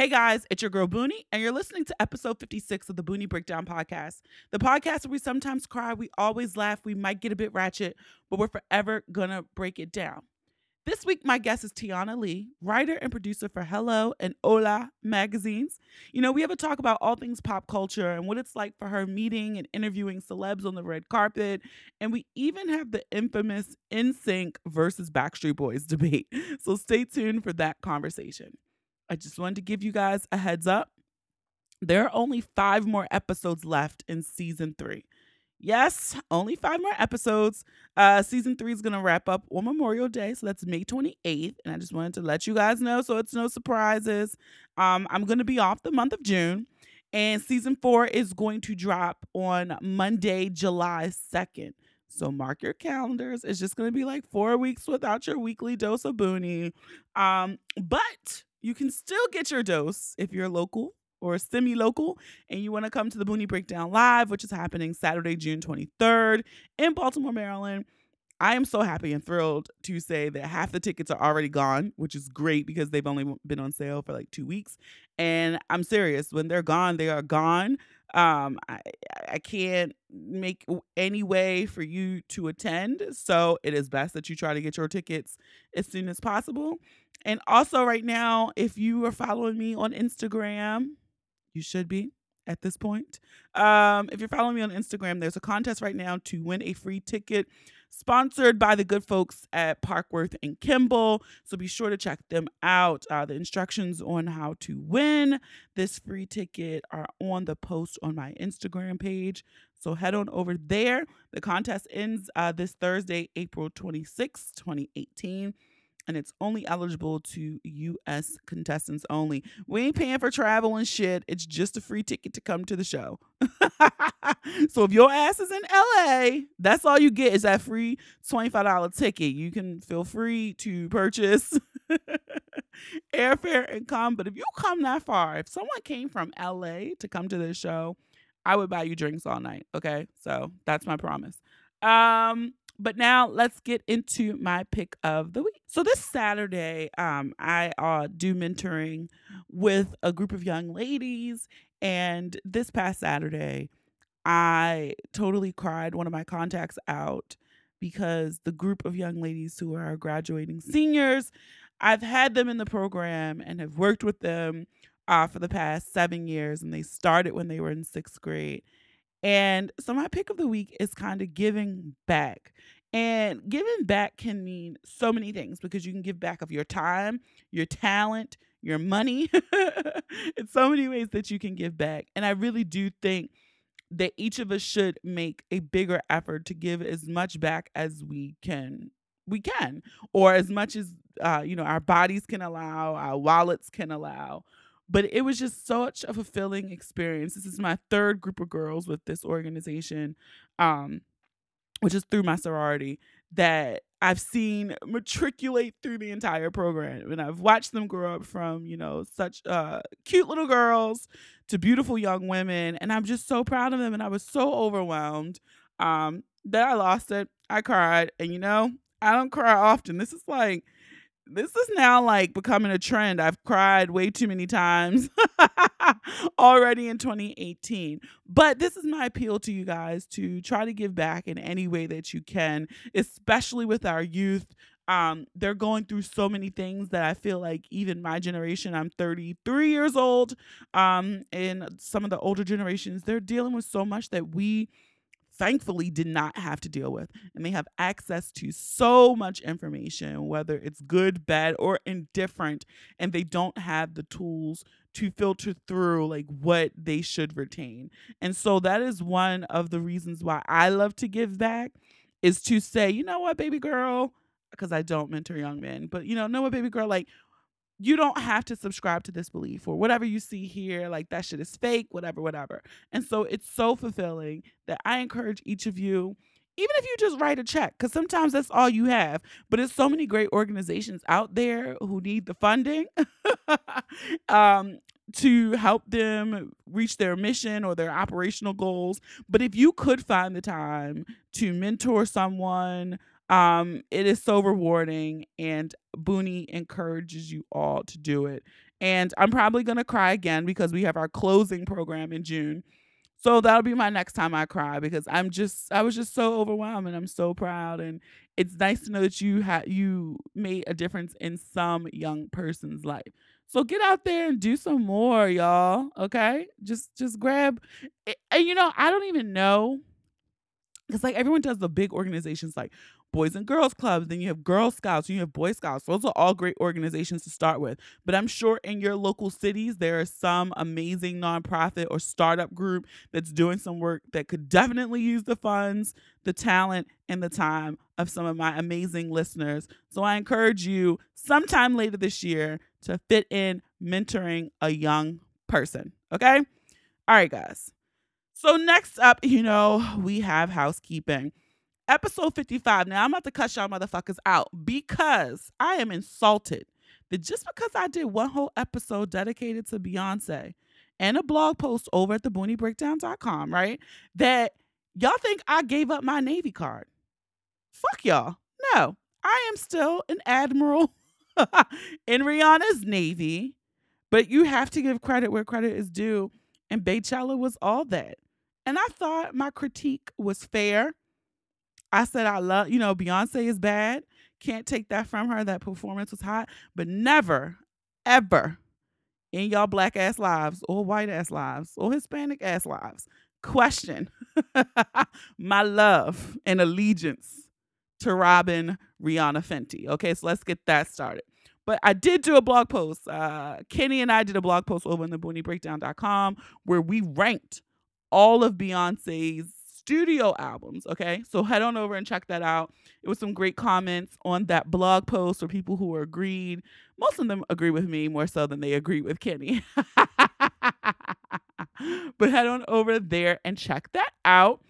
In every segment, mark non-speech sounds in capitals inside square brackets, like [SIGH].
Hey guys, it's your girl Boonie, and you're listening to episode 56 of the Boonie Breakdown Podcast. The podcast where we sometimes cry, we always laugh, we might get a bit ratchet, but we're forever gonna break it down. This week, my guest is Tionah Lee, writer and producer for Hello and Hola magazines. You know, we have a talk about all things pop culture and what it's like for her meeting and interviewing celebs on the red carpet. And we even have the infamous NSYNC versus Backstreet Boys debate. So stay tuned for that conversation. I just wanted to give you guys a heads up. There are only five more episodes left in season three. Yes, only five more episodes. Uh, season three is gonna wrap up on Memorial Day, so that's May 28th. And I just wanted to let you guys know so it's no surprises. Um, I'm gonna be off the month of June, and season four is going to drop on Monday, July 2nd. So mark your calendars. It's just gonna be like four weeks without your weekly dose of boonie. Um, but you can still get your dose if you're local or semi local and you want to come to the Boonie Breakdown Live, which is happening Saturday, June 23rd in Baltimore, Maryland. I am so happy and thrilled to say that half the tickets are already gone, which is great because they've only been on sale for like two weeks. And I'm serious, when they're gone, they are gone. Um, I, I can't make any way for you to attend. So it is best that you try to get your tickets as soon as possible. And also, right now, if you are following me on Instagram, you should be at this point. Um, if you're following me on Instagram, there's a contest right now to win a free ticket sponsored by the good folks at Parkworth and Kimball. So be sure to check them out. Uh, the instructions on how to win this free ticket are on the post on my Instagram page. So head on over there. The contest ends uh, this Thursday, April 26, 2018 and it's only eligible to U.S. contestants only. We ain't paying for travel and shit. It's just a free ticket to come to the show. [LAUGHS] so if your ass is in L.A., that's all you get is that free twenty-five dollar ticket. You can feel free to purchase [LAUGHS] airfare and come. But if you come that far, if someone came from L.A. to come to this show, I would buy you drinks all night. Okay, so that's my promise. Um, but now let's get into my pick of the week. So this Saturday, um, I uh, do mentoring with a group of young ladies, and this past Saturday, I totally cried one of my contacts out because the group of young ladies who are graduating seniors, I've had them in the program and have worked with them uh, for the past seven years, and they started when they were in sixth grade. And so my pick of the week is kind of giving back. And giving back can mean so many things because you can give back of your time, your talent, your money. [LAUGHS] it's so many ways that you can give back. And I really do think that each of us should make a bigger effort to give as much back as we can we can or as much as uh, you know our bodies can allow our wallets can allow but it was just such a fulfilling experience. This is my third group of girls with this organization, um, which is through my sorority that I've seen matriculate through the entire program. And I've watched them grow up from, you know, such uh, cute little girls to beautiful young women. And I'm just so proud of them. And I was so overwhelmed um, that I lost it. I cried. And, you know, I don't cry often. This is like, this is now like becoming a trend. I've cried way too many times [LAUGHS] already in 2018. But this is my appeal to you guys to try to give back in any way that you can, especially with our youth. Um, they're going through so many things that I feel like even my generation, I'm 33 years old, um, and some of the older generations, they're dealing with so much that we thankfully did not have to deal with. And they have access to so much information, whether it's good, bad, or indifferent, and they don't have the tools to filter through like what they should retain. And so that is one of the reasons why I love to give back is to say, you know what, baby girl, because I don't mentor young men, but you know, know what, baby girl, like you don't have to subscribe to this belief or whatever you see here, like that shit is fake, whatever, whatever. And so it's so fulfilling that I encourage each of you, even if you just write a check, because sometimes that's all you have. But it's so many great organizations out there who need the funding [LAUGHS] um, to help them reach their mission or their operational goals. But if you could find the time to mentor someone, um, it is so rewarding, and Boonie encourages you all to do it. And I'm probably to cry again because we have our closing program in June. So that'll be my next time I cry because I'm just I was just so overwhelmed and I'm so proud and it's nice to know that you had you made a difference in some young person's life. So get out there and do some more, y'all. Okay? Just just grab and you know, I don't even know because like everyone does the big organizations like Boys and Girls Clubs, then you have Girl Scouts, you have Boy Scouts. Those are all great organizations to start with. But I'm sure in your local cities, there is some amazing nonprofit or startup group that's doing some work that could definitely use the funds, the talent, and the time of some of my amazing listeners. So I encourage you sometime later this year to fit in mentoring a young person. Okay? All right, guys. So next up, you know, we have housekeeping episode 55. Now I'm about to cut y'all motherfuckers out because I am insulted that just because I did one whole episode dedicated to Beyonce and a blog post over at thebooniebreakdown.com, right? That y'all think I gave up my Navy card. Fuck y'all. No, I am still an admiral [LAUGHS] in Rihanna's Navy, but you have to give credit where credit is due. And Beychella was all that. And I thought my critique was fair. I said I love, you know, Beyonce is bad. Can't take that from her. That performance was hot, but never, ever in y'all black ass lives or white ass lives or Hispanic ass lives question [LAUGHS] my love and allegiance to Robyn Rihanna Fenty. Okay, so let's get that started. But I did do a blog post. Uh, Kenny and I did a blog post over on the booniebreakdown.com where we ranked all of Beyonce's studio albums. Okay. So head on over and check that out. It was some great comments on that blog post for people who were agreed. Most of them agree with me more so than they agree with Kenny. [LAUGHS] but head on over there and check that out.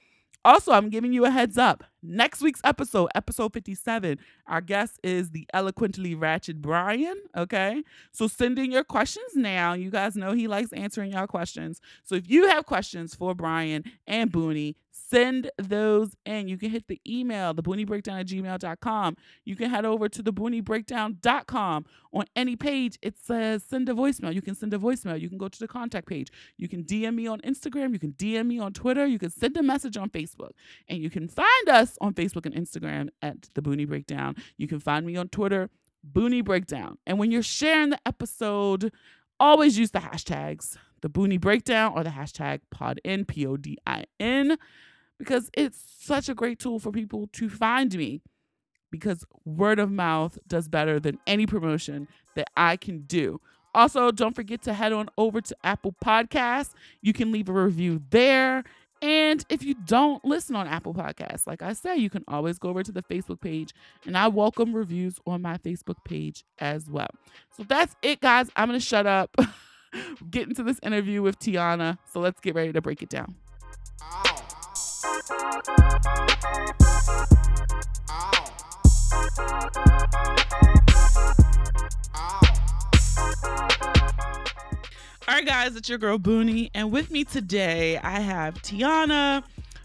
Also, I'm giving you a heads up. Next week's episode, episode 57, our guest is the eloquently ratchet Brian. Okay. So send in your questions now. You guys know he likes answering y'all questions. So if you have questions for Brian and Boonie, send those in. You can hit the email, thebooniebreakdown at gmail.com. You can head over to thebooniebreakdown.com. On any page, it says send a voicemail. You can send a voicemail. You can go to the contact page. You can DM me on Instagram. You can DM me on Twitter. You can send a message on Facebook. And you can find us on Facebook and Instagram at The Boonie Breakdown. You can find me on Twitter, Boonie Breakdown. And when you're sharing the episode, always use the hashtags the Boonie Breakdown or the hashtag PodIn, P O D I N because it's such a great tool for people to find me because word of mouth does better than any promotion that I can do. Also, don't forget to head on over to Apple Podcasts. You can leave a review there. And if you don't listen on Apple Podcasts, like I said, you can always go over to the Facebook page, and I welcome reviews on my Facebook page as well. So that's it, guys. I'm going to shut up, [LAUGHS] get into this interview with Tionah. So let's get ready to break it down. All right, guys, it's your girl Boonie, and with me today I have Tionah,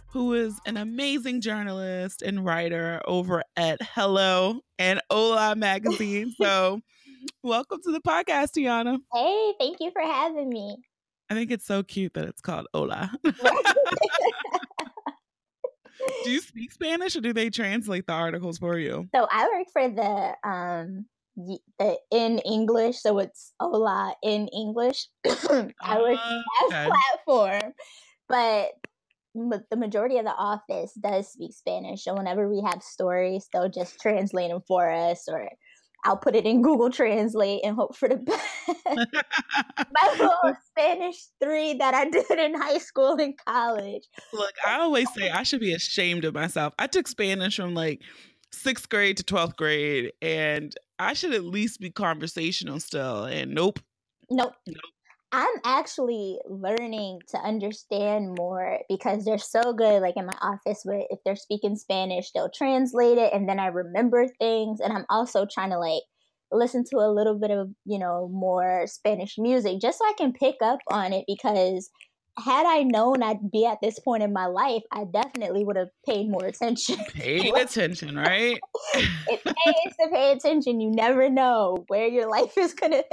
who is an amazing journalist and writer over at Hello and Hola magazine. So, [LAUGHS] welcome to the podcast, Tionah. Hey, thank you for having me. I think it's so cute that it's called Hola. [LAUGHS] [LAUGHS] do you speak Spanish or do they translate the articles for you? So I work for the um the in English, so it's hola in English. [COUGHS] I work uh, okay. platform, but the majority of the office does speak Spanish. So whenever we have stories, they'll just translate them for us, or I'll put it in Google Translate and hope for the best. [LAUGHS] My little Spanish three that I did in high school and college. Look, I always say I should be ashamed of myself. I took Spanish from like sixth grade to 12th grade, and I should at least be conversational still. And nope. Nope. Nope. I'm actually learning to understand more because they're so good. Like in my office, where if they're speaking Spanish, they'll translate it, and then I remember things. And I'm also trying to like listen to a little bit of you know more Spanish music just so I can pick up on it because had I known I'd be at this point in my life, I definitely would have paid more attention. Paid attention, right? [LAUGHS] it pays to pay attention. You never know where your life is gonna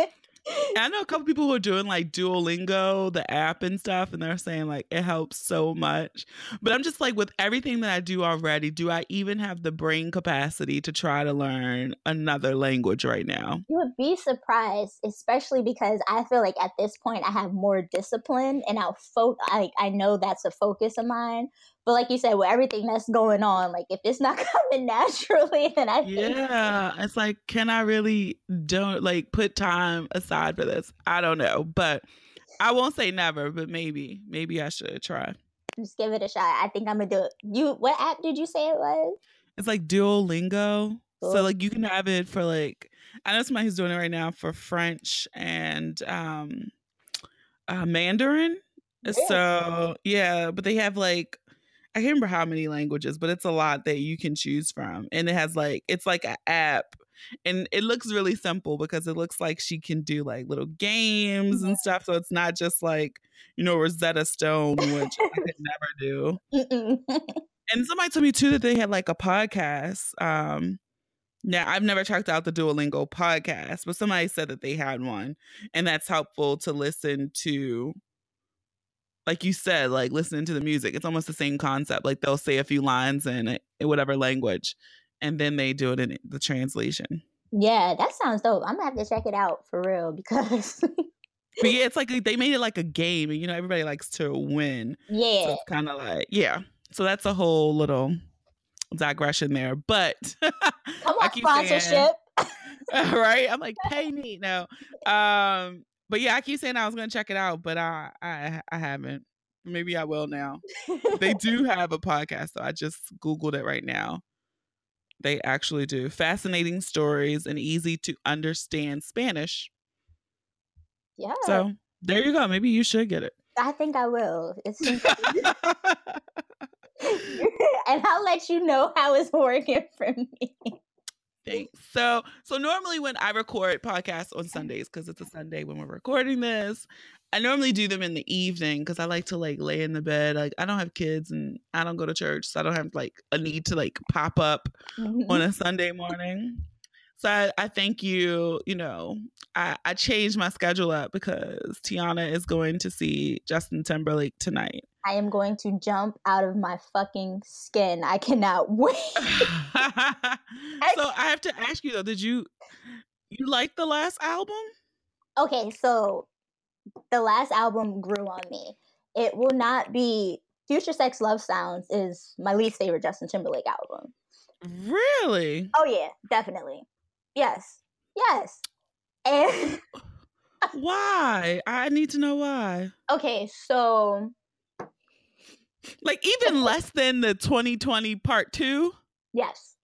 I know a couple people who are doing like Duolingo, the app and stuff, and they're saying like it helps so much. But I'm just like, with everything that I do already, do I even have the brain capacity to try to learn another language right now? You would be surprised, especially because I feel like at this point I have more discipline and I'll fo- I, I know that's a focus of mine. But like you said, with everything that's going on, like if it's not [LAUGHS] coming naturally, then I think yeah, it's like, can I really don't like put time aside for this? I don't know, but I won't say never, but maybe, maybe I should try. Just give it a shot. I think I'm gonna do it. You, what app did you say it was? It's like Duolingo. Cool. So like you can have it for like I know somebody who's doing it right now for French and um uh, Mandarin. Yeah. So yeah, but they have like I can't remember how many languages, but it's a lot that you can choose from. And it has like it's like an app. And it looks really simple because it looks like she can do like little games mm-hmm. and stuff. So it's not just like, you know, Rosetta Stone, which I could never do. and somebody told me too that they had like a podcast. Um yeah, I've never checked out the Duolingo podcast, but somebody said that they had one, and that's helpful to listen to like you said, like listening to the music, it's almost the same concept. Like they'll say a few lines in, in whatever language, and then they do it in the translation. Yeah, that sounds dope. I'm gonna have to check it out for real because. but [LAUGHS] yeah, it's like they made it like a game, and you know everybody likes to win. Yeah, so it's kind of like yeah. So that's a whole little digression there, but [LAUGHS] come on, sponsorship. Saying, [LAUGHS] right? I'm like, pay me now. Um, but yeah, I keep saying I was gonna check it out, but I I I haven't. Maybe I will now. they do [LAUGHS] have a podcast, so I just googled it right now. They actually do fascinating stories and easy to understand Spanish. Yeah. So there you go. Maybe you should get it. I think I will. It's [LAUGHS] [LAUGHS] and I'll let you know how it's working for me. Thanks. So, so normally when I record podcasts on Sundays, because it's a Sunday when we're recording this, I normally do them in the evening because I like to like lay in the bed. Like I don't have kids and I don't go to church, so I don't have like a need to like pop up mm-hmm. on a Sunday morning. So I, I thank you. You know, I, I changed my schedule up because Tionah is going to see Justin Timberlake tonight. I am going to jump out of my fucking skin. I cannot [LAUGHS] wait. [LAUGHS] so I have to ask you though, did you you like the last album? Okay, so the last album grew on me. It will not be Future Sex Love Sounds is my least favorite Justin Timberlake album. Really? Oh yeah, definitely. Yes. Yes. And [LAUGHS] why? I need to know why. Okay, so like even less than the 2020 part 2? Yes.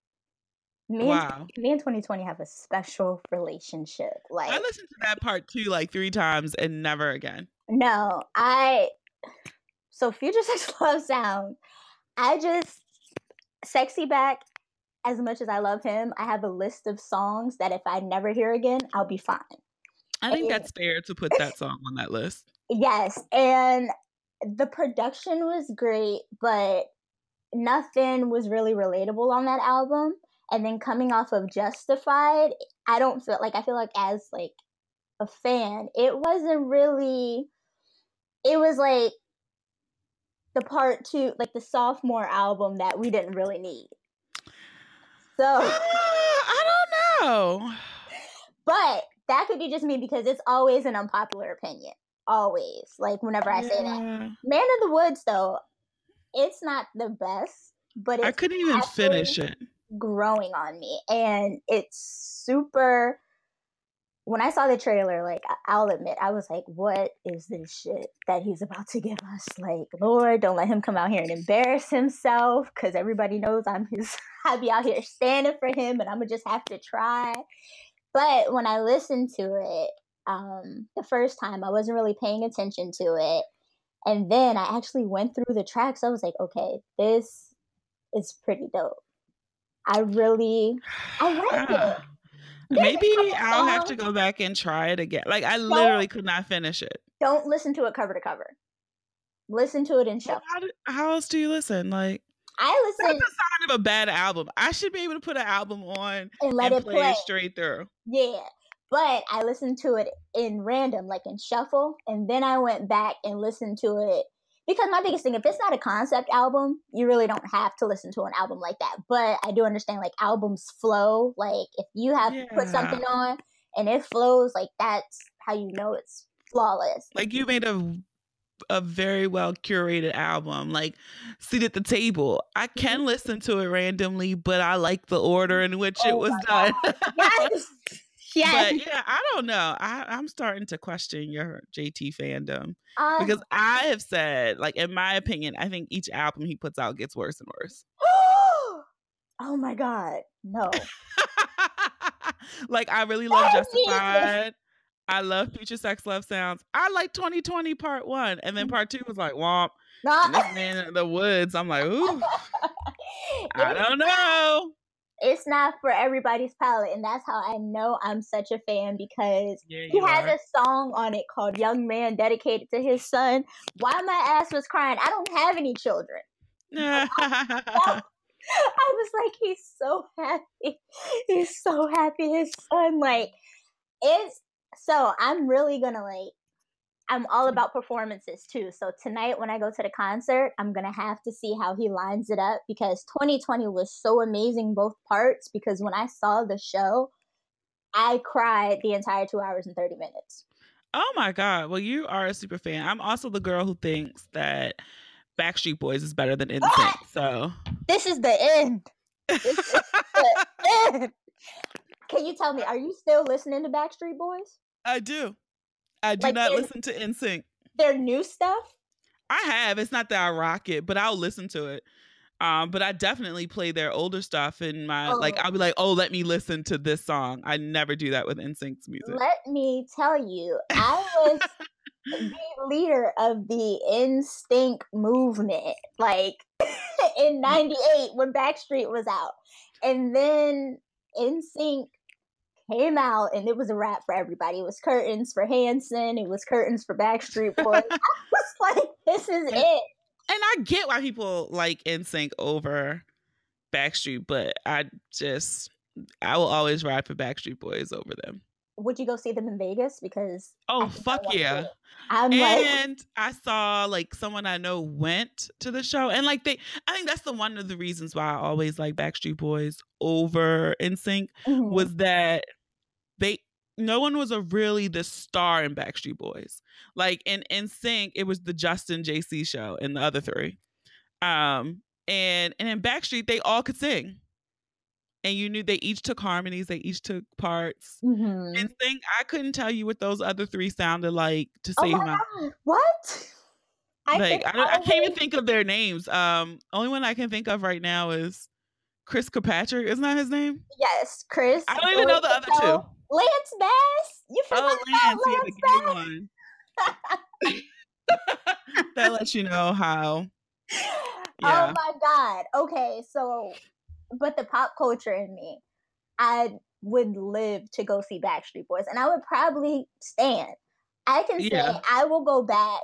Me wow. And, me and 2020 have a special relationship. Like I listened to that part 2 like 3 times and never again. No, I so Future [LAUGHS] Sex Love Sound. I just sexy back as much as I love him, I have a list of songs that if I never hear again, I'll be fine. I think and, that's fair to put that song on that list. Yes. And the production was great, but nothing was really relatable on that album. And then coming off of Justified, I don't feel like I feel like as like a fan, it wasn't really it was like the part two, like the sophomore album that we didn't really need. So uh, [SIGHS] I don't know. [SIGHS] But that could be just me because it's always an unpopular opinion. Always. Like whenever I say that. Mm. Man of the Woods though, it's not the best, but I couldn't even finish it. Growing on me. And it's super when I saw the trailer, like I'll admit, I was like, "What is this shit that he's about to give us?" Like, Lord, don't let him come out here and embarrass himself, because everybody knows I'm his. [LAUGHS] I be out here standing for him, and I'm gonna just have to try. But when I listened to it, um, the first time, I wasn't really paying attention to it, and then I actually went through the tracks. I was like, "Okay, this is pretty dope." I really, I like it. [SIGHS] Maybe I'll have to go back and try it again. Like I don't, literally could not finish it. Don't listen to it cover to cover. Listen to it in shuffle. How, how, else do you listen? Like I listen. That's a sign of a bad album. I should be able to put an album on and let and it play, play, it straight through. Yeah, but I listened to it in random, like in shuffle, and then I went back and listened to it because my biggest thing, if it's not a concept album, you really don't have to listen to an album like that. But I do understand like albums flow. Like if you have yeah. put something on and it flows, like that's how you know it's flawless. Like you made a a very well curated album, like Seat at the Table. I can mm-hmm. listen to it randomly, but I like the order in which oh it was done. yes. [LAUGHS] Yes. But yeah, I don't know. I, I'm starting to question your JT fandom um, because I have said, like, in my opinion, I think each album he puts out gets worse and worse. [GASPS] oh my god, no! [LAUGHS] like, I really love Justified. I love Future Sex Love Sounds. I like 2020 Part One, and then. Part Two was like Womp. And this man in the woods. I'm like, ooh, [LAUGHS] I don't know it's not for everybody's palate and that's how i know i'm such a fan because yeah, he has are. a song on it called young man dedicated to his son. Why my ass was crying i don't have any children. I, [LAUGHS] [LAUGHS] I was like he's so happy. He's so happy. His son like it's so i'm really gonna like I'm all about performances too. So tonight when I go to the concert, I'm going to have to see how he lines it up because 2020 was so amazing both parts because when I saw the show, I cried the entire 2 hours and 30 minutes. Oh my god. Well, you are a super fan. I'm also the girl who thinks that Backstreet Boys is better than NSYNC. [LAUGHS] So This is the end. This is the [LAUGHS] end. Can you tell me are you still listening to Backstreet Boys? I do. I do like not listen to NSYNC. Their new stuff? I have. It's not that I rock it, but I'll listen to it. Um, but I definitely play their older stuff in my oh. like I'll be like, oh, let me listen to this song. I never do that with NSYNC's music. Let me tell you, I was [LAUGHS] the leader of the NSYNC movement, like [LAUGHS] in '98 when Backstreet was out, and then NSYNC came out and it was a wrap for everybody. It was curtains for Hanson. It was curtains for Backstreet Boys. [LAUGHS] I was like, this is it. And I get why people like NSYNC over Backstreet, but I just I will always ride for Backstreet Boys over them. Would you go see them in Vegas? Because oh fuck yeah! I'm and like, I saw like someone I know went to the show, and like they, I think that's the one of the reasons why I always like Backstreet Boys over NSYNC mm-hmm. was that no one was a really the star in Backstreet Boys. Like in NSYNC, it was the Justin JC show and the other three. Um, and and in Backstreet, they all could sing. And you knew they each took harmonies, they each took parts. Mm-hmm. And sing, I couldn't tell you what those other three sounded like to save oh my, my what? I like I, I, can't even think of their names. Um, only one I can think of right now is Chris Kirkpatrick. Isn't that his name? Yes, Chris. I don't even know the other two. Lance Bass. You forgot oh, about Lance, Bass. that lets you know how. [LAUGHS] Oh yeah. Oh my god. Okay, so but the pop culture in me, I would live to go see Backstreet Boys, and I would probably stand. I can say yeah. I will go back.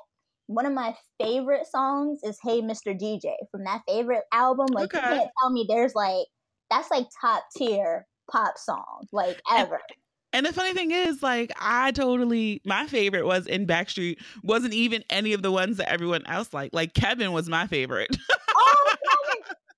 One of my favorite songs is "Hey Mr. DJ" from that favorite album. Like okay. you can't tell me there's like that's like top tier pop song like ever. And the funny thing is, like, I totally my favorite was in Backstreet wasn't even any of the ones that everyone else liked. Like Kevin was my favorite. oh,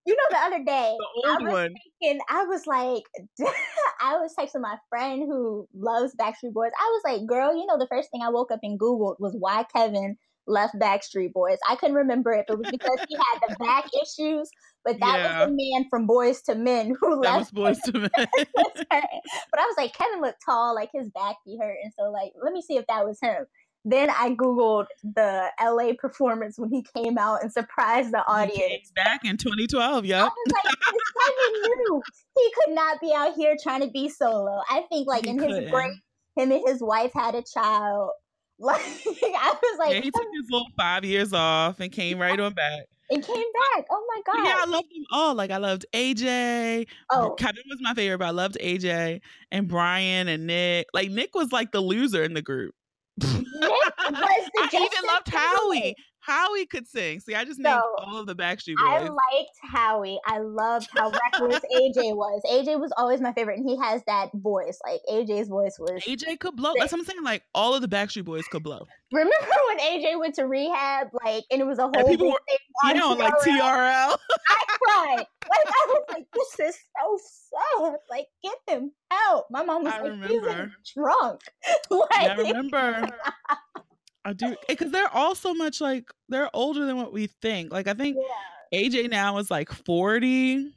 you know, the other day, [LAUGHS] the old I was one. Thinking, I was like, [LAUGHS] I was texting my friend who loves Backstreet Boys. I was like, girl, you know, the first thing I woke up and Googled was why Kevin left Backstreet Boys. I couldn't remember if it was because he had the back issues, but that yeah. was the man from Boyz II Men who that left. Was Boyz II Men. [LAUGHS] but I was like, Kevin looked tall, like his back be hurt, and so like, let me see if that was him. Then I googled the LA performance when he came out and surprised the audience. back in 2012, yeah. I was like, Kevin [LAUGHS] knew he could not be out here trying to be solo. I think like he in couldn't. his break, him and his wife had a child. [LAUGHS] Like I was like, yeah, he took his little five years off and came right on back. And came back. Oh my god! Yeah, I loved them all. Like I loved AJ. Oh, Kevin was my favorite, but I loved AJ and Brian and Nick. Like Nick was like the loser in the group. Nick was [LAUGHS] the I even loved Howie. Howie could sing. See, I just named so, all of the Backstreet Boys. I liked Howie. I loved how reckless AJ was. AJ was always my favorite, and he has that voice. Like AJ's voice was. AJ could blow. That's what I'm saying. Like all of the Backstreet Boys could blow. Remember [LAUGHS] when AJ went to rehab? Like, and it was a whole and people were, you know, like TRL. I [LAUGHS] cried. Like I was like, this is so sad. Like, get them out. My mom was I like, remember. he's drunk. like, [LAUGHS] yeah, I remember. I do eh, because they're all so much like they're older than what we think. Like I think yeah. AJ now is like 40.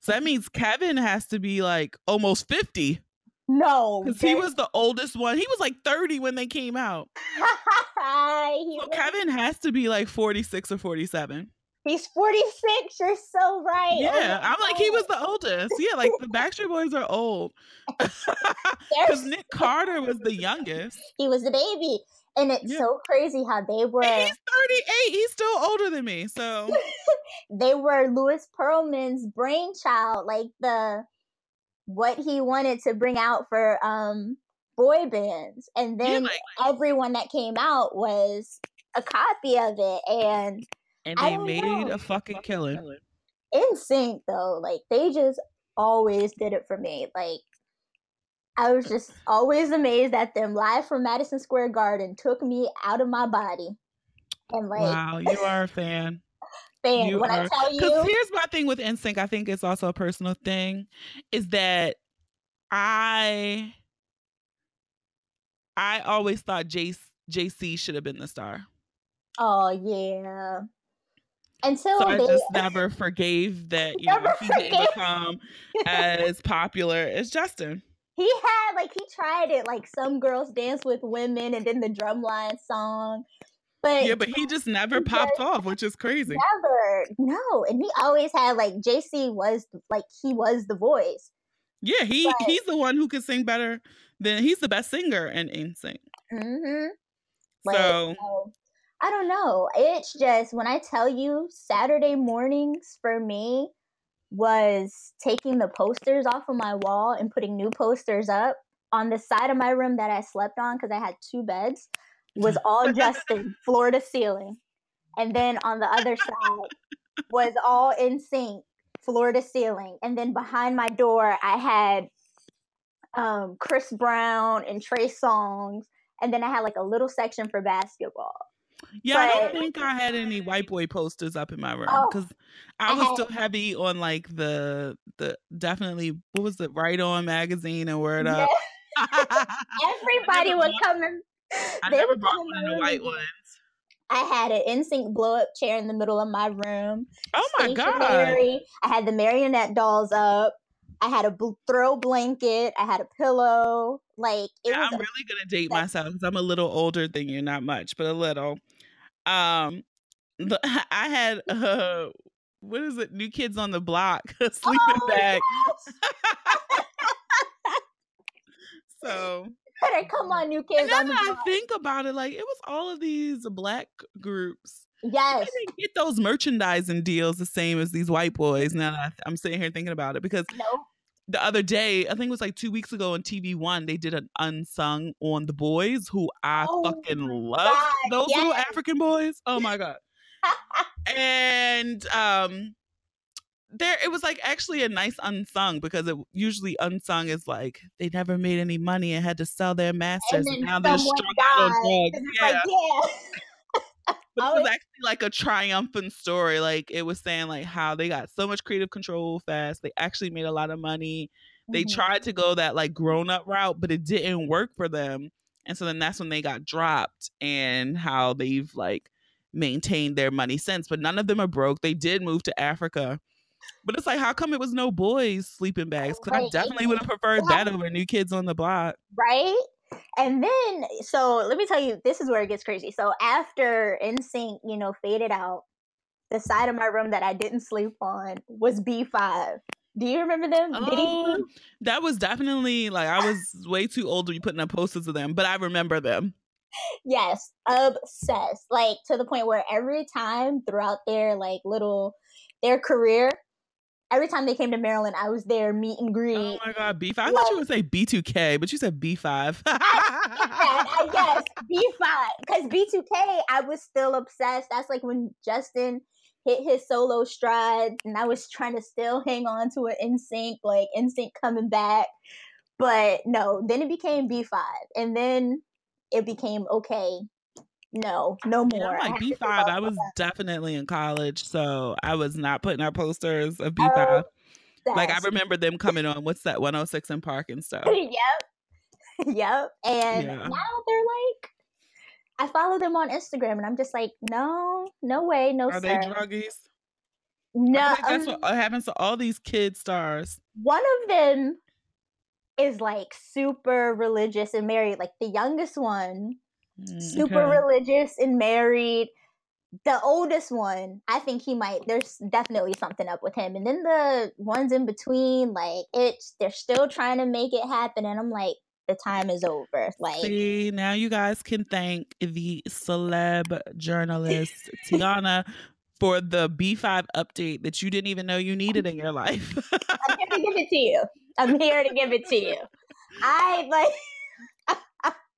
So that means Kevin has to be like almost 50. No. Because he was the oldest one. He was like 30 when they came out. [LAUGHS] so Kevin has to be like 46 or 47. He's 46. You're so right. Oh yeah. Oh I'm like, he was the oldest. Yeah, like the Backstreet Boys are old. [LAUGHS] [LAUGHS] Because Nick Carter was the youngest. He was the baby. And it's yeah. so crazy how they were. And he's 38. He's still older than me. So [LAUGHS] they were Lewis Pearlman's brainchild, like the what he wanted to bring out for um boy bands. And then yeah, like, everyone that came out was a copy of it. And and they made know. a fucking killing. NSYNC though, like they just always did it for me. Like I was just always amazed at them. Live from Madison Square Garden took me out of my body. And like, wow, you are a fan. [LAUGHS] fan. You when are, I tell you, because here's my thing with NSYNC. I think it's also a personal thing. Is that I I always thought J- JC should have been the star. Oh yeah. Until so I they, just never forgave that [LAUGHS] you know he didn't become as popular as Justin he had like he tried it like some girls dance with women and then the drumline song but yeah but he just never he popped just, off which is crazy never [LAUGHS] no and he always had like jc was like he was the voice yeah he but, he's the one who could sing better than he's the best singer in NSYNC. mm-hmm like, so I don't know. It's just when I tell you Saturday mornings for me was taking the posters off of my wall and putting new posters up on the side of my room that I slept on because I had two beds was all [LAUGHS] Justin, floor to ceiling. And then on the other side was all NSYNC, floor to ceiling. And then behind my door, I had um, Chris Brown and Trey Songz. And then I had like a little section for basketball. Yeah, but, I don't think I had any white boy posters up in my room because oh, I was I still heavy on like the the definitely what was it Right On magazine and Word Up. [LAUGHS] [LAUGHS] Everybody would come and I never brought one of the white ones. I had an NSYNC blow up chair in the middle of my room. Oh my god! I had the marionette dolls up. I had a throw blanket. I had a pillow. Like it yeah, I'm really gonna date myself because I'm a little older than you, not much, but a little. Um, the, [LAUGHS] I had uh, what is it? New Kids on the Block, [LAUGHS] sleeping oh, bag. [LAUGHS] so better come on, New Kids. And then I think about it, like it was all of these black groups. Yes, they get those merchandising deals the same as these white boys. Now I'm sitting here thinking about it because nope the other day, I think it was like two weeks ago on TV One, they did an unsung on the boys who I oh fucking love. Those yes. little African boys. Oh my god. [LAUGHS] and um there it was like actually a nice unsung because it usually unsung is like they never made any money and had to sell their masters and, and now they're strung out on drugs. Yeah. Like, yeah. [LAUGHS] But it was actually like a triumphant story. Like it was saying like how they got so much creative control fast. They actually made a lot of money. They mm-hmm. tried to go that like grown up route, but it didn't work for them. And so then that's when they got dropped and how they've like maintained their money since. But none of them are broke. They did move to Africa. But it's like, how come it was no boys sleeping bags? Because right. I definitely would have preferred yeah. that over New Kids on the Block. Right? And then, so let me tell you, this is where it gets crazy. So after NSYNC, you know, faded out, the side of my room that I didn't sleep on was B5. Do you remember them? Oh, that was definitely like I was way too old to be putting up posters of them, but I remember them. Yes, obsessed. Like to the point where every time throughout their like little their career, every time they came to Maryland, I was there meet and greet. Oh my god, B five. I thought you would say B two K, but you said B five. I, guess B five uh, [LAUGHS] because B two K. I was still obsessed. That's like when Justin hit his solo stride, and I was trying to still hang on to it NSYNC, like NSYNC coming back. But no, then it became B five, and then it became okay. No, no more. Yeah, like B five. I was that. definitely in college, so I was not putting out posters of B five. Oh, like I remember them coming on. What's that? One hundred oh six and Park and [LAUGHS] stuff. yep, [LAUGHS] yep. And yeah. now they're like, I follow them on Instagram, and I'm just like, no, no way, no. Are sir. they druggies? No, that's um, what happens to all these kid stars. One of them is like super religious and married. Like the youngest one Mm, super okay. religious and married. The oldest one, I think he might. There's definitely something up with him, and then the ones in between, like it's they're still trying to make it happen, and I'm like, the time is over. Like, see, now you guys can thank the celeb journalist Tionah for the B5 update that you didn't even know you needed in your life. I'm here to give it to you. I'm here to give it to you. I like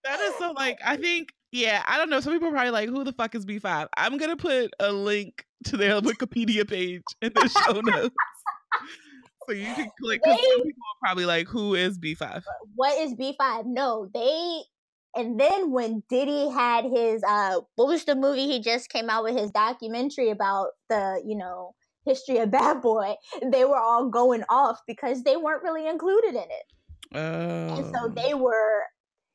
that is so like I [LAUGHS] think yeah, I don't know. Some people are probably like, who the fuck is B5? I'm gonna put a link to their [LAUGHS] Wikipedia page in the show notes. so you can click because some people are probably like, who is B5? What is B5? No, they and then when Diddy had his uh what was the movie he just came out with his documentary about the, you know, history of [LAUGHS] Bad Boy, they were all going off because they weren't really included in it. Oh. And so they were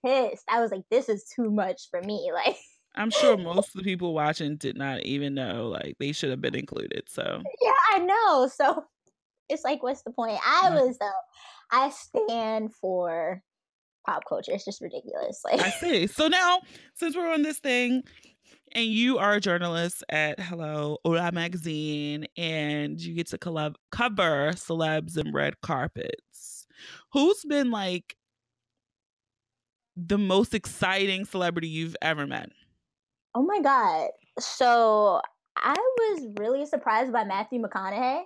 pissed. I was like, this is too much for me. [LAUGHS] Like I'm sure most of the people watching did not even know like they should have been included. So Yeah, I know. So it's like what's the point? I was though I stand for pop culture. It's just ridiculous. [LAUGHS] Like I see. So now since we're on this thing and you are a journalist at Hello Hola magazine and you get to collab- cover celebs and red carpets. Who's been like the most exciting celebrity you've ever met? Oh my god. So I was really surprised by Matthew McConaughey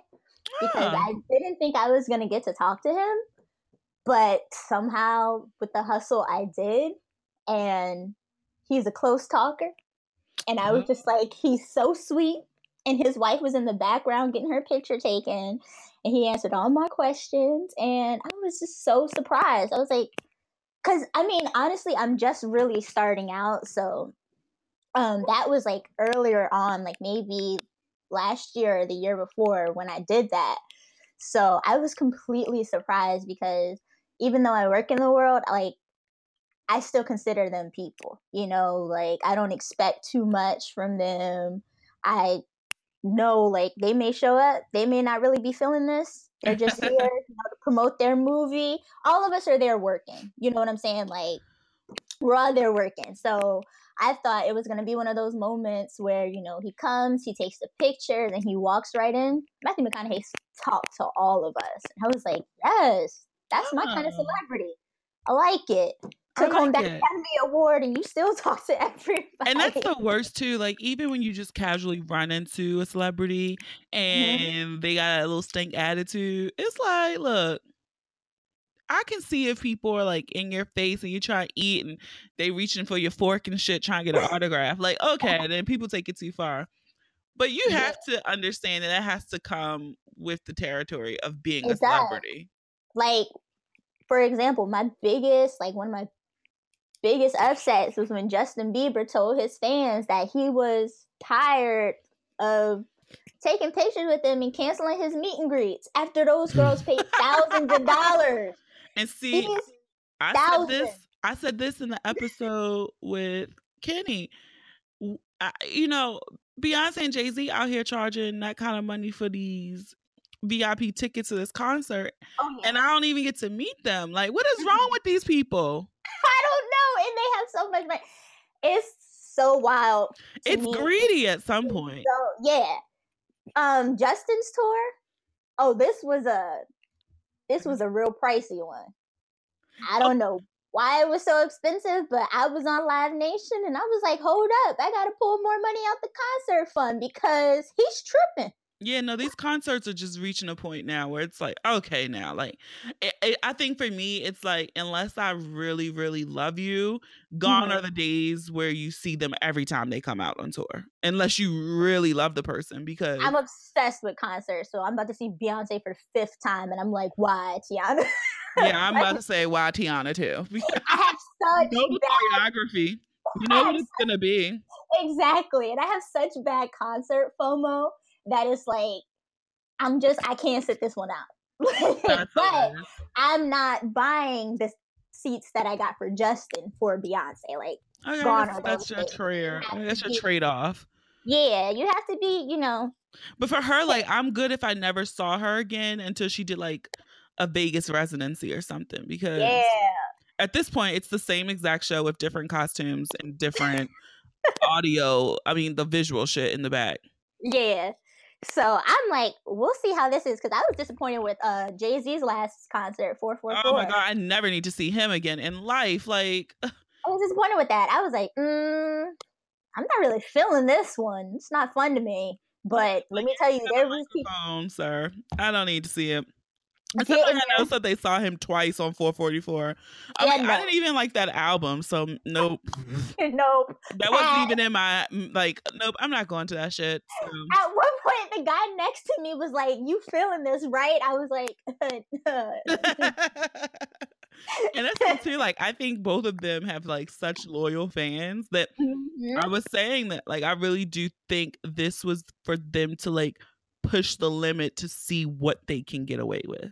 because I didn't think I was going to get to talk to him, but somehow with the hustle I did and he's a close talker and I was mm-hmm. just like he's so sweet and his wife was in the background getting her picture taken and he answered all my questions and I was just so surprised. I was like Cause I mean, honestly, I'm just really starting out, so um, that was like earlier on, like maybe last year or the year before when I did that. So I was completely surprised because even though I work in the world, like I still consider them people. You know, like I don't expect too much from them. I know like they may show up, they may not really be feeling this, they're just [LAUGHS] here you know, to promote their movie. All of us are there working. You know what I'm saying? Like we're all there working. So I thought it was gonna be one of those moments where you know he comes, he takes the picture, and he walks right in. Matthew McConaughey talked to all of us, and I was like, yes, that's my kind of celebrity. I like it took like home that it. Academy Award and you still [LAUGHS] talk to everybody. And that's the worst too. Like even when you just casually run into a celebrity mm-hmm. and mm-hmm. they got a little stink attitude, it's like, look, I can see if people are like in your face and you try to eat and they reaching for your fork and shit trying to get an [LAUGHS] autograph. Like, okay, then people take it too far. But you have yeah. to understand that that has to come with the territory of being it a celebrity. Does. Like, for example, my biggest, like one of my biggest upsets was when Justin Bieber told his fans that he was tired of taking pictures with them and canceling his meet and greets after those [LAUGHS] girls paid thousands of dollars. And see, I thousands. said this. I said this in the episode with Kenny. I, you know, Beyonce and Jay Z out here charging that kind of money for these VIP tickets to this concert, oh, yeah. and I don't even get to meet them. Like, what is wrong [LAUGHS] with these people? I don't know. And they have so much money. It's so wild. It's me. greedy at some point. So yeah. Um, Justin's tour. Oh, this was a this was a real pricey one. I don't know why it was so expensive, but I was on Live Nation and I was like, hold up, I gotta pull more money out the concert fund because he's tripping. Yeah, no, these concerts are just reaching a point now where it's like, okay, now, like, it, it, I think for me, it's like, unless I really, really love you, gone Mhm. are the days where you see them every time they come out on tour, unless you really love the person. Because I'm obsessed with concerts, so I'm about to see Beyonce for the fifth time, and I'm like, why, Tionah? yeah, I'm [LAUGHS] about to say, why Tionah too? [LAUGHS] [LAUGHS] I have such no bad choreography. You know what it's gonna be. exactly, and I have such bad concert FOMO that it's like I'm just I can't sit this one out. [LAUGHS] But. I'm not buying the seats that I got for Justin for Beyonce. Like, Okay, gone that's, that's your days. trade. You have That's your be- trade off. yeah, you have to be, you know, But for her, like, I'm good if I never saw her again until she did like a Vegas residency or something. Because yeah. at this point, it's the same exact show with different costumes and different audio. I mean, the visual shit in the back. Yeah. So I'm like, we'll see how this is because I was disappointed with uh Jay Z's last concert, four four four. Oh my god, I never need to see him again in life. Like, I was disappointed with that. I was like, mm, I'm not really feeling this one. It's not fun to me. But let me tell you, there was people. phone, sir. I don't need to see him. I know that they saw him twice on 444. I, Yeah, mean, I didn't even like that album, so nope. [LAUGHS] nope. That wasn't Uh, even in my mm, like. Nope, I'm not going to that shit. so. At one point, the guy next to me was like, "You feeling this, right?" I was like, [LAUGHS] [LAUGHS] and that's the too. Like, I think both of them have like such loyal fans that Mhm. I was saying that like I really do think this was for them to like push the limit to see what they can get away with.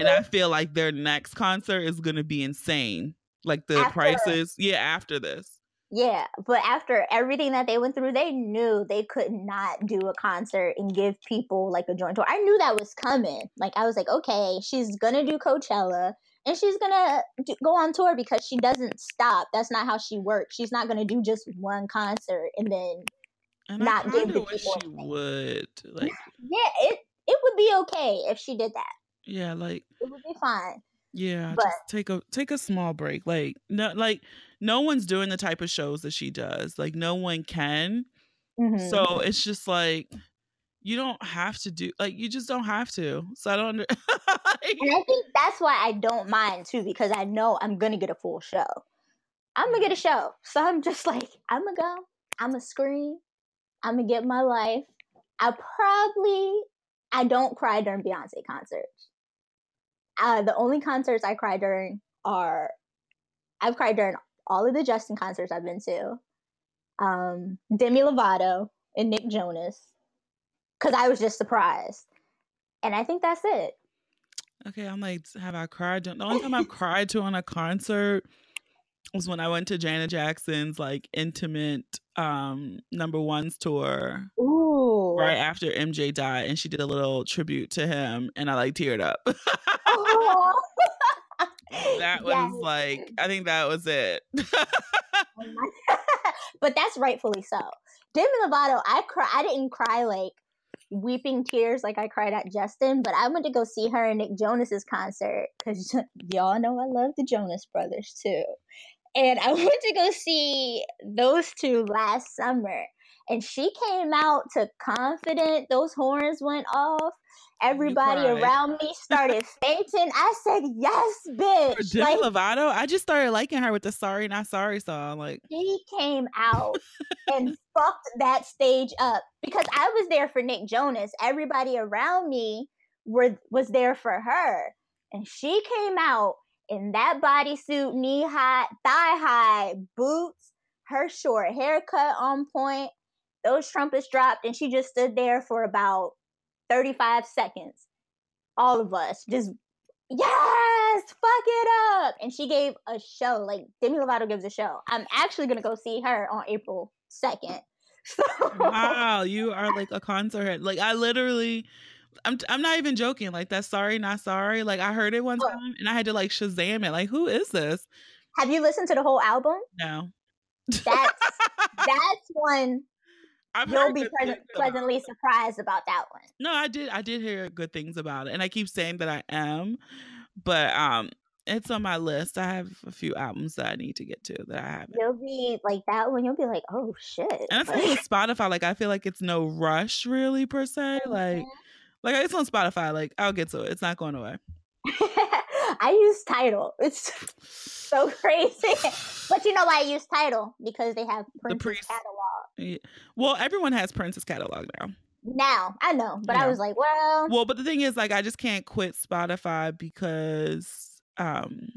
And I feel like their next concert is gonna be insane. Like the After- prices, yeah, after this. Yeah, but after everything that they went through, they knew they could not do a concert and give people like a joint tour. I knew that was coming. Like I was like, okay, she's gonna do Coachella and she's gonna do, go on tour because she doesn't stop. That's not how she works. She's not gonna do just one concert and then And Not give the wish people she would. Like, yeah, it it would be okay if she did that. Yeah, like It would be fine. yeah, But- just take a take a small break. Like no like no one's doing the type of shows that she does. Like no one can. Mhm. So it's just like you don't have to do like you just don't have to. So I don't under- And [LAUGHS] I think that's why I don't mind too, because I know I'm gonna get a full show. I'm gonna get a show. So I'm just like, I'm gonna go, I'm gonna scream, I'm gonna get my life. I probably I don't cry during Beyonce concerts. Uh, the only concerts I cry during are I've cried during all of the Justin concerts I've been to. Um, Demi Lovato and Nick Jonas. Cause I was just surprised. And I think that's it. Okay, I'm like, have I cried? The only time I've [LAUGHS] cried to on a concert was when I went to Janet Jackson's like intimate um number ones tour. Right after MJ died, and she did a little tribute to him, and I like teared up. [LAUGHS] That was Yes. like, I think that was it. Oh [LAUGHS] but that's rightfully so. Demi Lovato, I cry. I didn't cry like weeping tears like I cried at Justin, but I went to go see her in Nick Jonas's concert because [LAUGHS] y'all know I love the Jonas Brothers too. And I went to go see those two last summer, and she came out to confident. Those horns went off. Everybody around me started [LAUGHS] fainting. I said, "Yes, bitch!" For Demi Like, Lovato, I just started liking her with the "Sorry Not Sorry" song. Like, she came out [LAUGHS] and fucked that stage up because I was there for Nick Jonas. Everybody around me were was there for her, and she came out in that bodysuit, knee high, thigh high, boots, her short haircut on point. Those trumpets dropped, and she just stood there for about thirty five seconds. All of us just. Yes, fuck it up. And she gave a show. Like Demi Lovato gives a show. I'm actually gonna go see her on April 2nd. [LAUGHS] So wow, you are like a concert head. Like, I literally. I'm I'm not even joking. Like that sorry not sorry. Like I heard it one Oh. time and I had to like Shazam it. Like who is this? have you listened to the whole album? No. That's [LAUGHS] that's one I've you'll be good pleasant, things about pleasantly surprised about that one. No, I did I did hear good things about it. And I keep saying that I am. But um it's on my list. I have a few albums that I need to get to that I haven't. You'll be like that one. You'll be like, oh shit. And it's like Spotify. Like I feel like it's no rush really per se. Mm-hmm. Like, like it's on Spotify. Like I'll get to it. It's not going away. [LAUGHS] I use Tidal. It's [LAUGHS] so crazy. but you know why I use Tidal Because they have Prince's the catalog. Yeah. Well, everyone has Prince's catalog now. Now I know, but yeah. I was like, well, well, but the thing is, like, I just can't quit Spotify because um,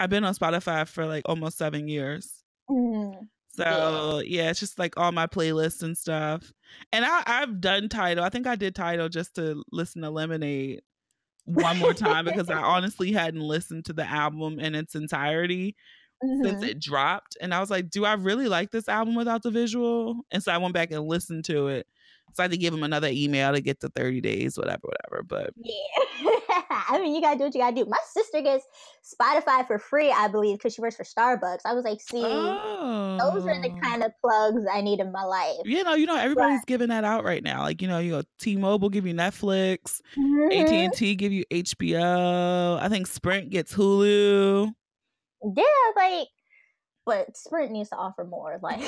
I've been on Spotify for like almost seven years. Mm-hmm. So yeah. yeah. it's just like all my playlists and stuff. And I, I've done Tidal. I think I did Tidal just to listen to Lemonade one more time because I [LAUGHS] honestly hadn't listened to the album in its entirety mm-hmm. since it dropped. And I was like, do I really like this album without the visual? And so I went back and listened to it. So I had to give him another email to get to 30 days, whatever, whatever. But yeah. [LAUGHS] I mean, you gotta do what you gotta do. My sister gets Spotify for free, I believe, because she works for Starbucks. I was like, see, oh. those are the oh. kind of plugs I need in my life. You know, you know, everybody's but, giving that out right now. Like, you know, you know, T-Mobile give you Netflix, mm-hmm. AT&T give you HBO. I think Sprint gets Hulu. Yeah, like, but Sprint needs to offer more. [LAUGHS] Like, [LAUGHS] [LAUGHS]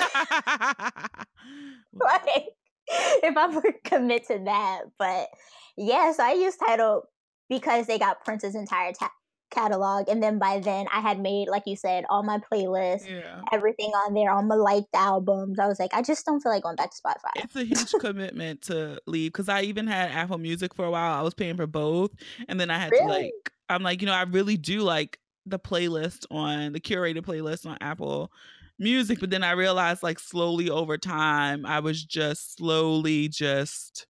like if I were commit to that, but yes, I use Tidal because they got Prince's entire ta- catalog. And then by then, I had made, like you said, all my playlists, yeah. everything on there, all my liked albums. I was like, I just don't feel like going back to Spotify. It's a huge commitment to leave because I even had Apple Music for a while. I was paying for both. And then I had really? to, like, I'm like, you know, I really do like the playlist on the curated playlist on Apple music but then i realized like slowly over time i was just slowly just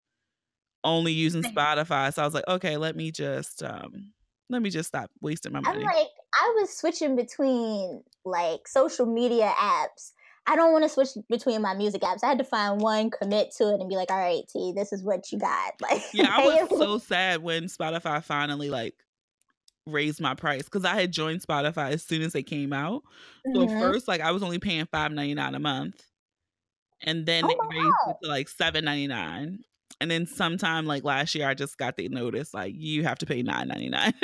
only using Spotify. So I was like, okay, let me just um let me just stop wasting my money. I'm like, I was switching between like social media apps. I don't want to switch between my music apps. I had to find one, commit to it, and be like, all right, T, this is what you got. Like [LAUGHS] Yeah, I was so sad when Spotify finally like raised my price because I had joined Spotify as soon as they came out. So mm-hmm. first, like I was only paying five ninety nine a month. And then oh they raised God. it to like seven ninety nine. And then sometime like last year, I just got the notice like you have to pay nine ninety nine. [LAUGHS]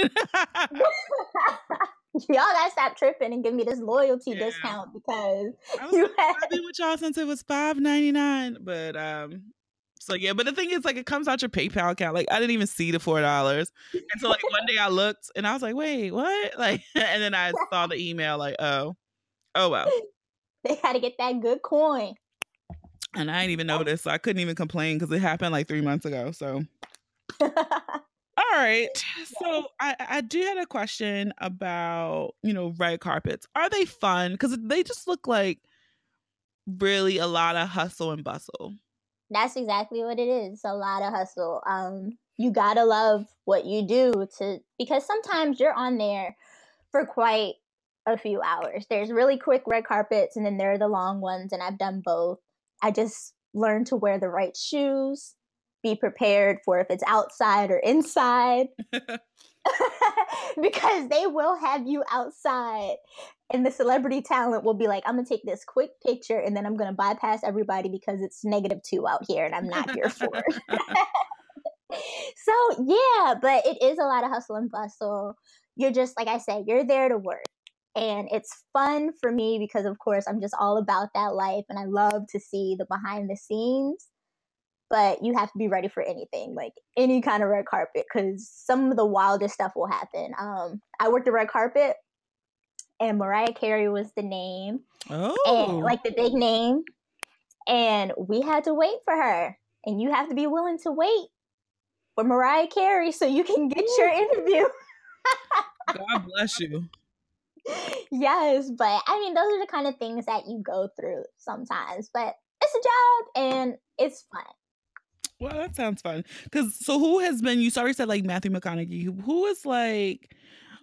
y'all gotta stop tripping and give me this loyalty yeah. discount because [LAUGHS] you had... I've been with y'all since it was five ninety nine. But um, so yeah. But the thing is, like, it comes out your PayPal account. Like, I didn't even see the four dollars, and so like one day I looked and I was like, wait, what? Like, [LAUGHS] and then I saw the email. Like, oh, oh well. [LAUGHS] They had to get that good coin. And I didn't even notice. So I couldn't even complain because it happened like three months ago. So. [LAUGHS] All right. So I, I do have a question about, you know, red carpets. Are they fun? Because they just look like really a lot of hustle and bustle. That's exactly what it is. It's a lot of hustle. Um, you gotta love what you do to because sometimes you're on there for quite a few hours. There's really quick red carpets and then there are the long ones, and I've done both. I just learned to wear the right shoes, be prepared for if it's outside or inside. [LAUGHS] [LAUGHS] because they will have you outside and the celebrity talent will be like i'm gonna take this quick picture and then i'm gonna bypass everybody because it's negative two out here and i'm not here for it. [LAUGHS] So yeah but it is a lot of hustle and bustle. You're just like i said you're there to work. And it's fun for me because of course i'm just all about that life and i love to see the behind the scenes. But you have to be ready for anything like any kind of red carpet because some of the wildest stuff will happen. Um i worked the red carpet and mariah carey was the name oh and, like the big name and we had to wait for her and you have to be willing to wait for mariah carey so you can get your [LAUGHS] interview god bless you [LAUGHS] yes, but I mean, those are the kind of things that you go through sometimes. But it's a job and it's fun. Well, that sounds fun. Because so, who has been? You already said like Matthew McConaughey. Who is like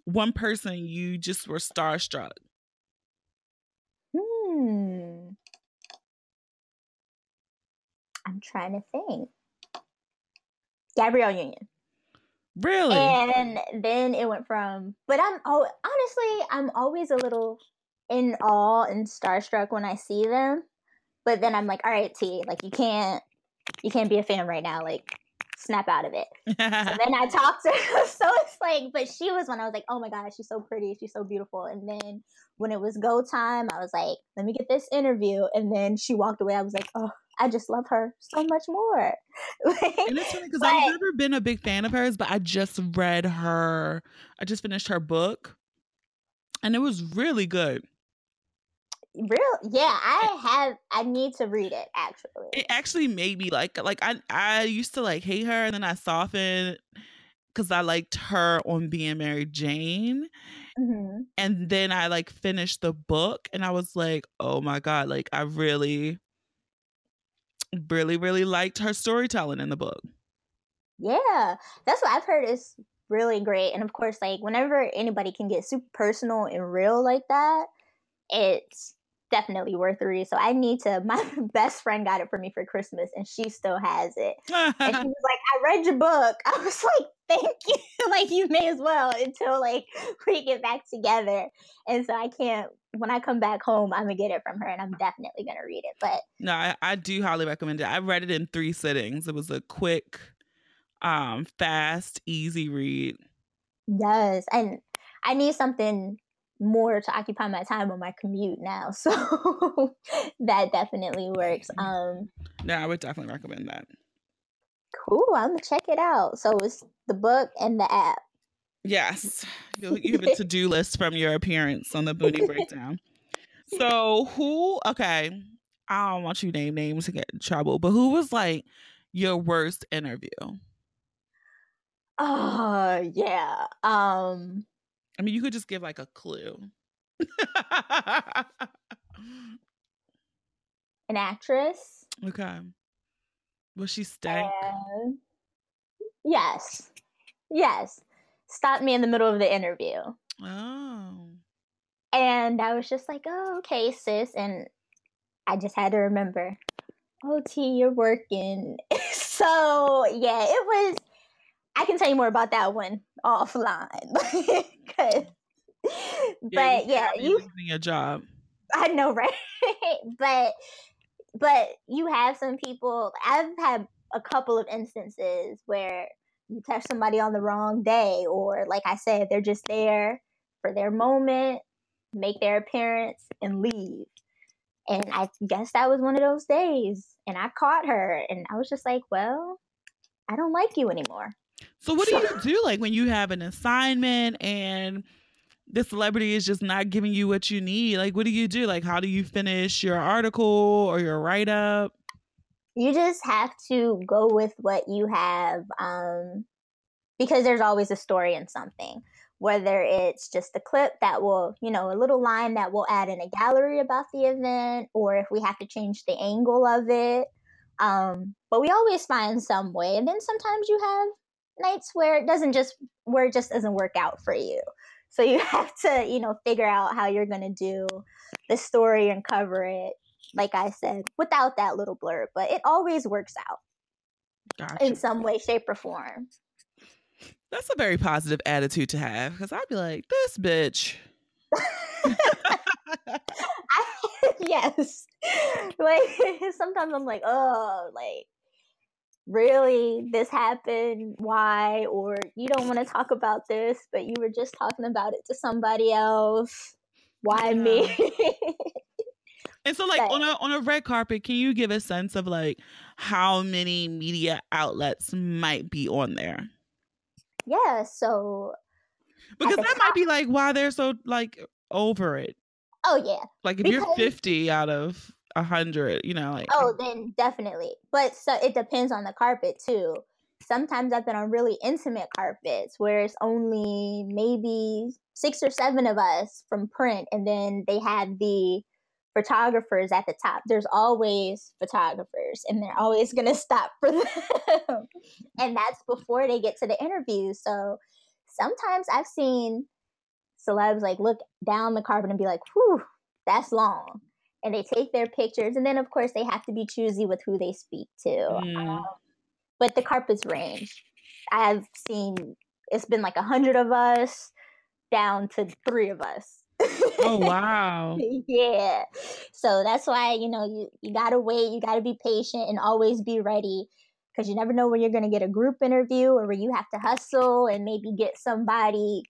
one person you just were starstruck? Hmm. I'm trying to think. Gabrielle Union. Really? And then it went from, but I'm oh honestly, I'm always a little in awe and starstruck when I see them. But then I'm like, all right, T, like you can't you can't be a fan right now. Like snap out of it. [LAUGHS] so then I talked to her. [LAUGHS] So it's like, but she was when I was like, oh my God, she's so pretty. She's so beautiful. And then when it was go time, I was like, let me get this interview. And then she walked away. I was like, oh, I just love her so much more. [LAUGHS] and it's funny because I've never been a big fan of hers, but I just read her, I just finished her book and it was really good. Real, yeah, I have. I need to read it. Actually, it actually made me like like I I used to like hate her, and then I softened because I liked her on Being Mary Jane, mm-hmm. and then I like finished the book, and I was like, oh my god, like I really, really, really liked her storytelling in the book. Yeah, that's what I've heard is really great, and of course, like whenever anybody can get super personal and real like that, it's definitely worth a read. So I need to. [LAUGHS] My best friend got it for me for Christmas, and she still has it. and she [LAUGHS] was like, "I read your book." [LAUGHS] I was like, "Thank you." like you may as well until like we get back together. And so I can't. When I come back home, I'm gonna get it from her, and I'm definitely gonna read it. But no, I, I do highly recommend it. I read it in three sittings. It was a quick, um, fast, easy read. Yes, and I need something more to occupy my time on my commute now. [LAUGHS] So that definitely works. Um Yeah, I would definitely recommend that. Cool. I'm gonna check it out. So it's the book and the app. Yes. You, you have a [LAUGHS] to-do list from your appearance on the Boonie Breakdown. So who okay, I don't want you to name names to get in trouble, but who was like your worst interview? Oh yeah. Um I mean, you could just give like a clue. An actress. Okay. Was she stank? And yes. Yes. Stopped me in the middle of the interview. Oh. And I was just like, oh, okay, sis. And I just had to remember, oh, T, you're working. [LAUGHS] so, yeah, it was I can tell you more about that one offline. [LAUGHS] but yeah, yeah you losing your job. I know, [LAUGHS] right? but but you have some people. I've had a couple of instances where you catch somebody on the wrong day, or like I said, they're just there for their moment, make their appearance, and leave. And I guess that was one of those days. And I caught her, and I was just like, well, I don't like you anymore. So what do you [LAUGHS] do like when you have an assignment and the celebrity is just not giving you what you need? Like what do you do? Like how do you finish your article or your write up? You just have to go with what you have um because there's always a story in something. Whether it's just a clip that will, you know, a little line that will add in a gallery about the event, or if we have to change the angle of it. Um, but we always find some way. And then sometimes you have nights where it doesn't just where it just doesn't work out for you. So you [LAUGHS] have to, you know, figure out how you're going to do the story and cover it like I said without that little blurb, but it always works out. Gotcha. In some way shape or form. That's a very positive attitude to have cuz I'd be like, this bitch. [LAUGHS] I, [LAUGHS] yes. Like sometimes I'm like, "Oh, like really this happened why or you don't want to talk about this but you were just talking about it to somebody else. Why yeah. me [LAUGHS] and so like but, on a on a red carpet can you give a sense of like how many media outlets might be on there? Yeah so because that top, might be like why they're so like over it. Oh yeah. Like if because, you're 50 out of a hundred, you know, like Oh, um then definitely. But so it depends on the carpet too. Sometimes I've been on really intimate carpets where it's only maybe six or seven of us from print and then they have the photographers at the top. There's always photographers and they're always gonna stop for [LAUGHS] them. and that's before they get to the interview. So sometimes I've seen celebs like look down the carpet and be like, whew, that's long and they take their pictures and then of course they have to be choosy with who they speak to. Mm. um, but the carpets range. I've seen it's been like a hundred of us down to three of us. Oh [LAUGHS] wow. Yeah. So that's why you know you, you gotta wait you gotta be patient and always be ready because you never know where you're to get a group interview or where you have to hustle and maybe get somebody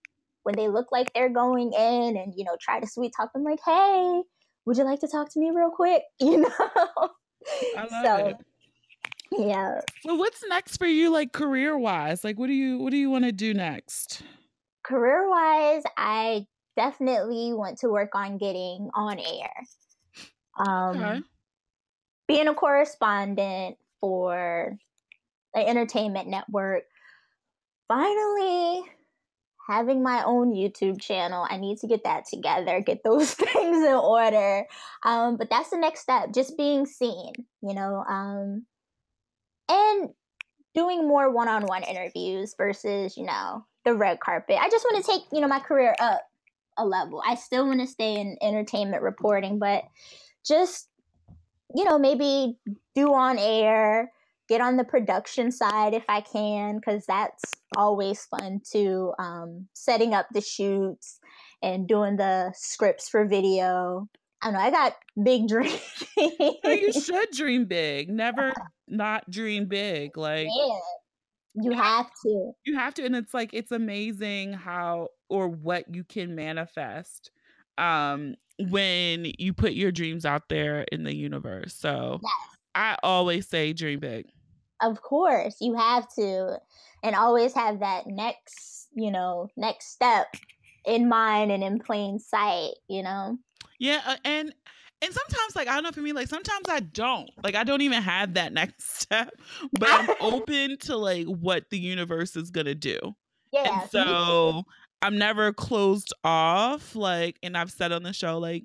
when they look like they're going in and you know try to sweet talk them like hey would you like to talk to me real quick? [LAUGHS] You know? I love so, it. yeah. Well what's next for you like career wise like what do you what do you want to do next? Career wise i definitely want to work on getting on air. Um okay. being a correspondent for the entertainment network. Finally having my own YouTube channel. I need to get that together, get those [LAUGHS] things in order. Um, but that's the next step, just being seen, you know, um, and doing more one on one interviews versus, you know, the red carpet. I just want to take, you know, my career up a level. I still want to stay in entertainment reporting, but just, you know, maybe do on air get on the production side if I can, because that's always fun too. Um, setting up the shoots and doing the scripts for video. I don't know. I got big [LAUGHS] dreams. you should dream big. Never [LAUGHS] not dream big. Like yeah, you have to. You have to, and it's like it's amazing how or what you can manifest um when you put your dreams out there in the universe. So yes. I always say dream big. Of course, you have to, and always have that next, you know, next step in mind and in plain sight, you know? Yeah. Uh, and, and sometimes, like, I don't know for me, like, sometimes I don't. Like, I don't even have that [LAUGHS] next step, but I'm [LAUGHS] open to, like, what the universe is going to do. Yeah. And so I'm never closed off. Like, and I've said on the show, like,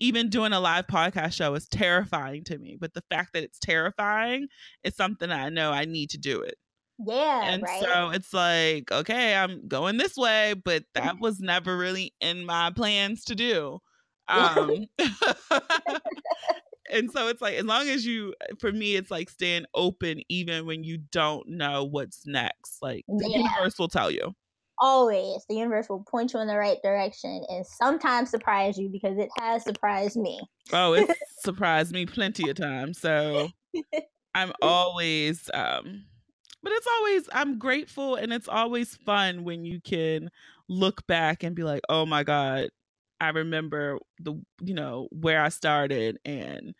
even doing a live podcast show is terrifying to me. But the fact that it's terrifying is something I know I need to do it. Yeah. And right? so it's like, okay, I'm going this way, but that was never really in my plans to do. [LAUGHS] Um [LAUGHS] and so it's like as long as you for me it's like staying open even when you don't know what's next. Like the universe will tell you always the universe will point you in the right direction and sometimes surprise you because it has surprised me. Oh, it [LAUGHS] surprised me plenty of times. So I'm [LAUGHS] always um but it's always I'm grateful and it's always fun when you can look back and be like, "Oh my god, I remember the you know, where I started and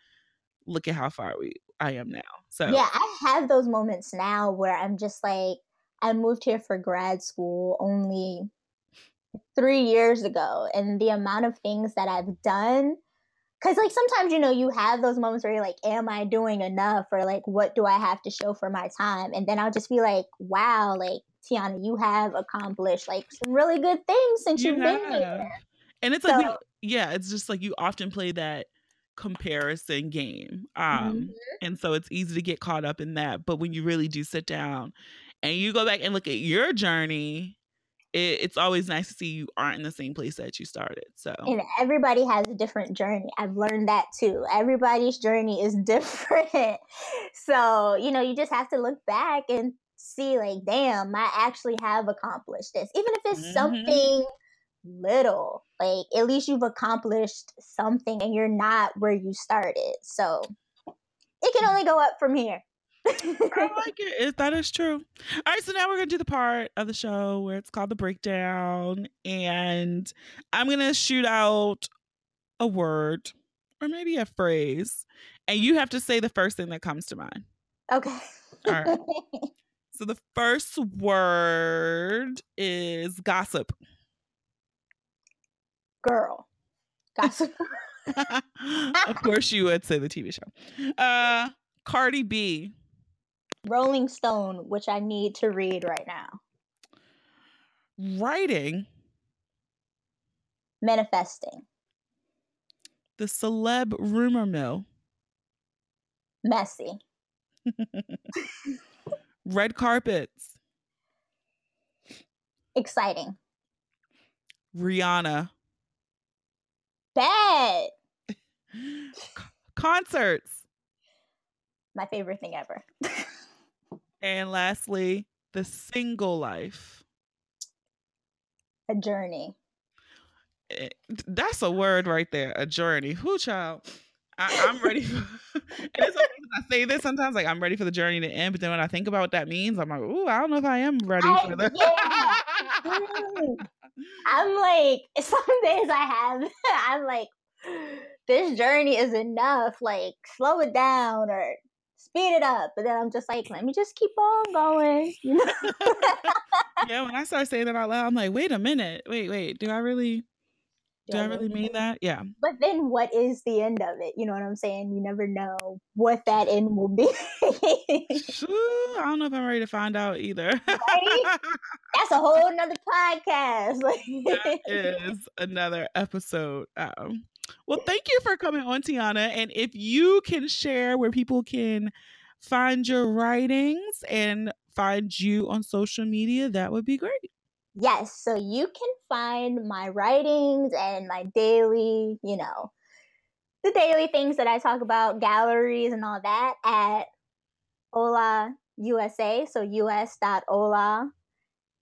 look at how far we I am now." So Yeah, I have those moments now where I'm just like I moved here for grad school only three years ago, and the amount of things that I've done. Because, like, sometimes, you know, you have those moments where you're like, Am I doing enough? Or, like, what do I have to show for my time? And then I'll just be like, Wow, like, Tionah, you have accomplished, like, some really good things since you you've have. been here. And it's so, like, we, yeah, it's just like you often play that comparison game. Um, mm-hmm. And so it's easy to get caught up in that. But when you really do sit down and you go back and look at your journey, it, it's always nice to see you aren't in the same place that you started. So, and everybody has a different journey. I've learned that too. Everybody's journey is [LAUGHS] different. so, you know, you just have to look back and see, like, damn, I actually have accomplished this. Even if it's mm-hmm. something little, like, at least you've accomplished something and you're not where you started. So, it can only go up from here. I like it. That is true. All right, so now we're gonna do the part of the show where it's called the breakdown, and I'm gonna shoot out a word or maybe a phrase, and you have to say the first thing that comes to mind. Okay. All right. [LAUGHS] so the first word is gossip. Girl. Gossip. [LAUGHS] of course you would say the TV show. Uh Cardi B. Rolling Stone, which I need to read right now. Writing. Manifesting. The celeb rumor mill. Messy. [LAUGHS] Red carpets. Exciting. Rihanna. Bad. [LAUGHS] Concerts. My favorite thing ever. [LAUGHS] And lastly, the single life. A journey. Eh, that's a word right there. A journey. Who child? I, am ready. For, [LAUGHS] and it's okay I say this sometimes, like I'm ready for the journey to end, but then when I think about what that means, I'm like, ooh, I don't know if I am ready I, for the. Yeah. [LAUGHS] I'm like, [LAUGHS] some days I have, I'm like, this journey is enough. Like, slow it down or speed it up. But then I'm just like, let me just keep on going. You know? [LAUGHS] yeah, when I start saying that out loud, I'm like, wait a minute, wait, wait, do I really? Do I really mean that? Yeah. But then what is the end of it? You know what I'm saying? You never know what that end will be. [LAUGHS] I don't know if I'm ready to find out either. Right? That's a whole nother podcast. [LAUGHS] that is another episode. Um, well, thank you for coming on, Tionah. And if you can share where people can find your writings and find you on social media, that would be great. Yes, so you can find my writings and my daily, you know, the daily things that I talk about, galleries and all that at Hola USA, so us.hola.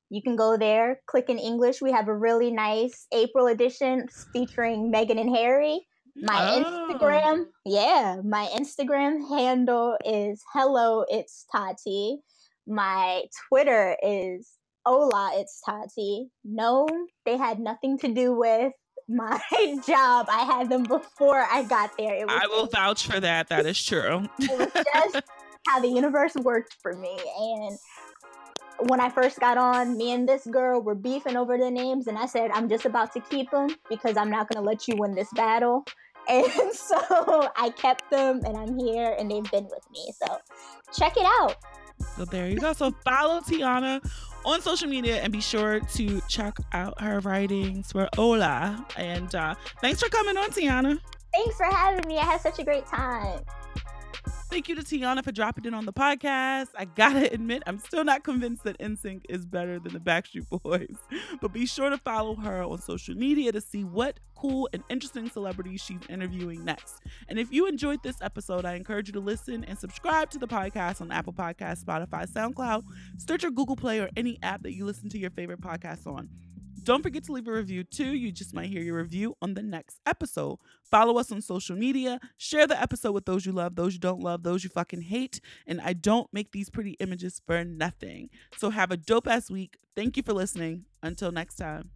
You can go there, click in English. We have a really nice April edition featuring Meghan and Harry. My oh. Instagram, yeah, my Instagram handle is hello, it's Tati. My Twitter is Hola, it's Tati. No, they had nothing to do with my [LAUGHS] job. I had them before I got there. I will just, vouch for that. That is true. [LAUGHS] it was just how the universe worked for me. And when I first got on, me and this girl were beefing over the names, and I said, I'm just about to keep them because I'm not going to let you win this battle. [LAUGHS] And so I kept them, and I'm here, and they've been with me. So check it out. So there you go. So follow Tionah on social media and be sure to check out her writings for Hola. And uh, thanks for coming on, Tionah. Thanks for having me. I had such a great time. Thank you to Tionah for dropping in on the podcast. I gotta [LAUGHS] admit, I'm still not convinced that NSYNC is better than the Backstreet Boys, [LAUGHS] but be sure to follow her on social media to see what cool and interesting celebrities she's interviewing next. And if you enjoyed this episode, I encourage you to listen and subscribe to the podcast on Apple Podcasts, Spotify, SoundCloud, Stitcher, Google Play, or any app that you listen to your favorite podcasts on. Don't forget to leave a review too. You just might hear your review on the next episode. Follow us on social media. Share the episode with those you love, those you don't love, those you fucking hate. And I don't make these pretty images for nothing. So have a dope ass week. Thank you for listening. Until next time.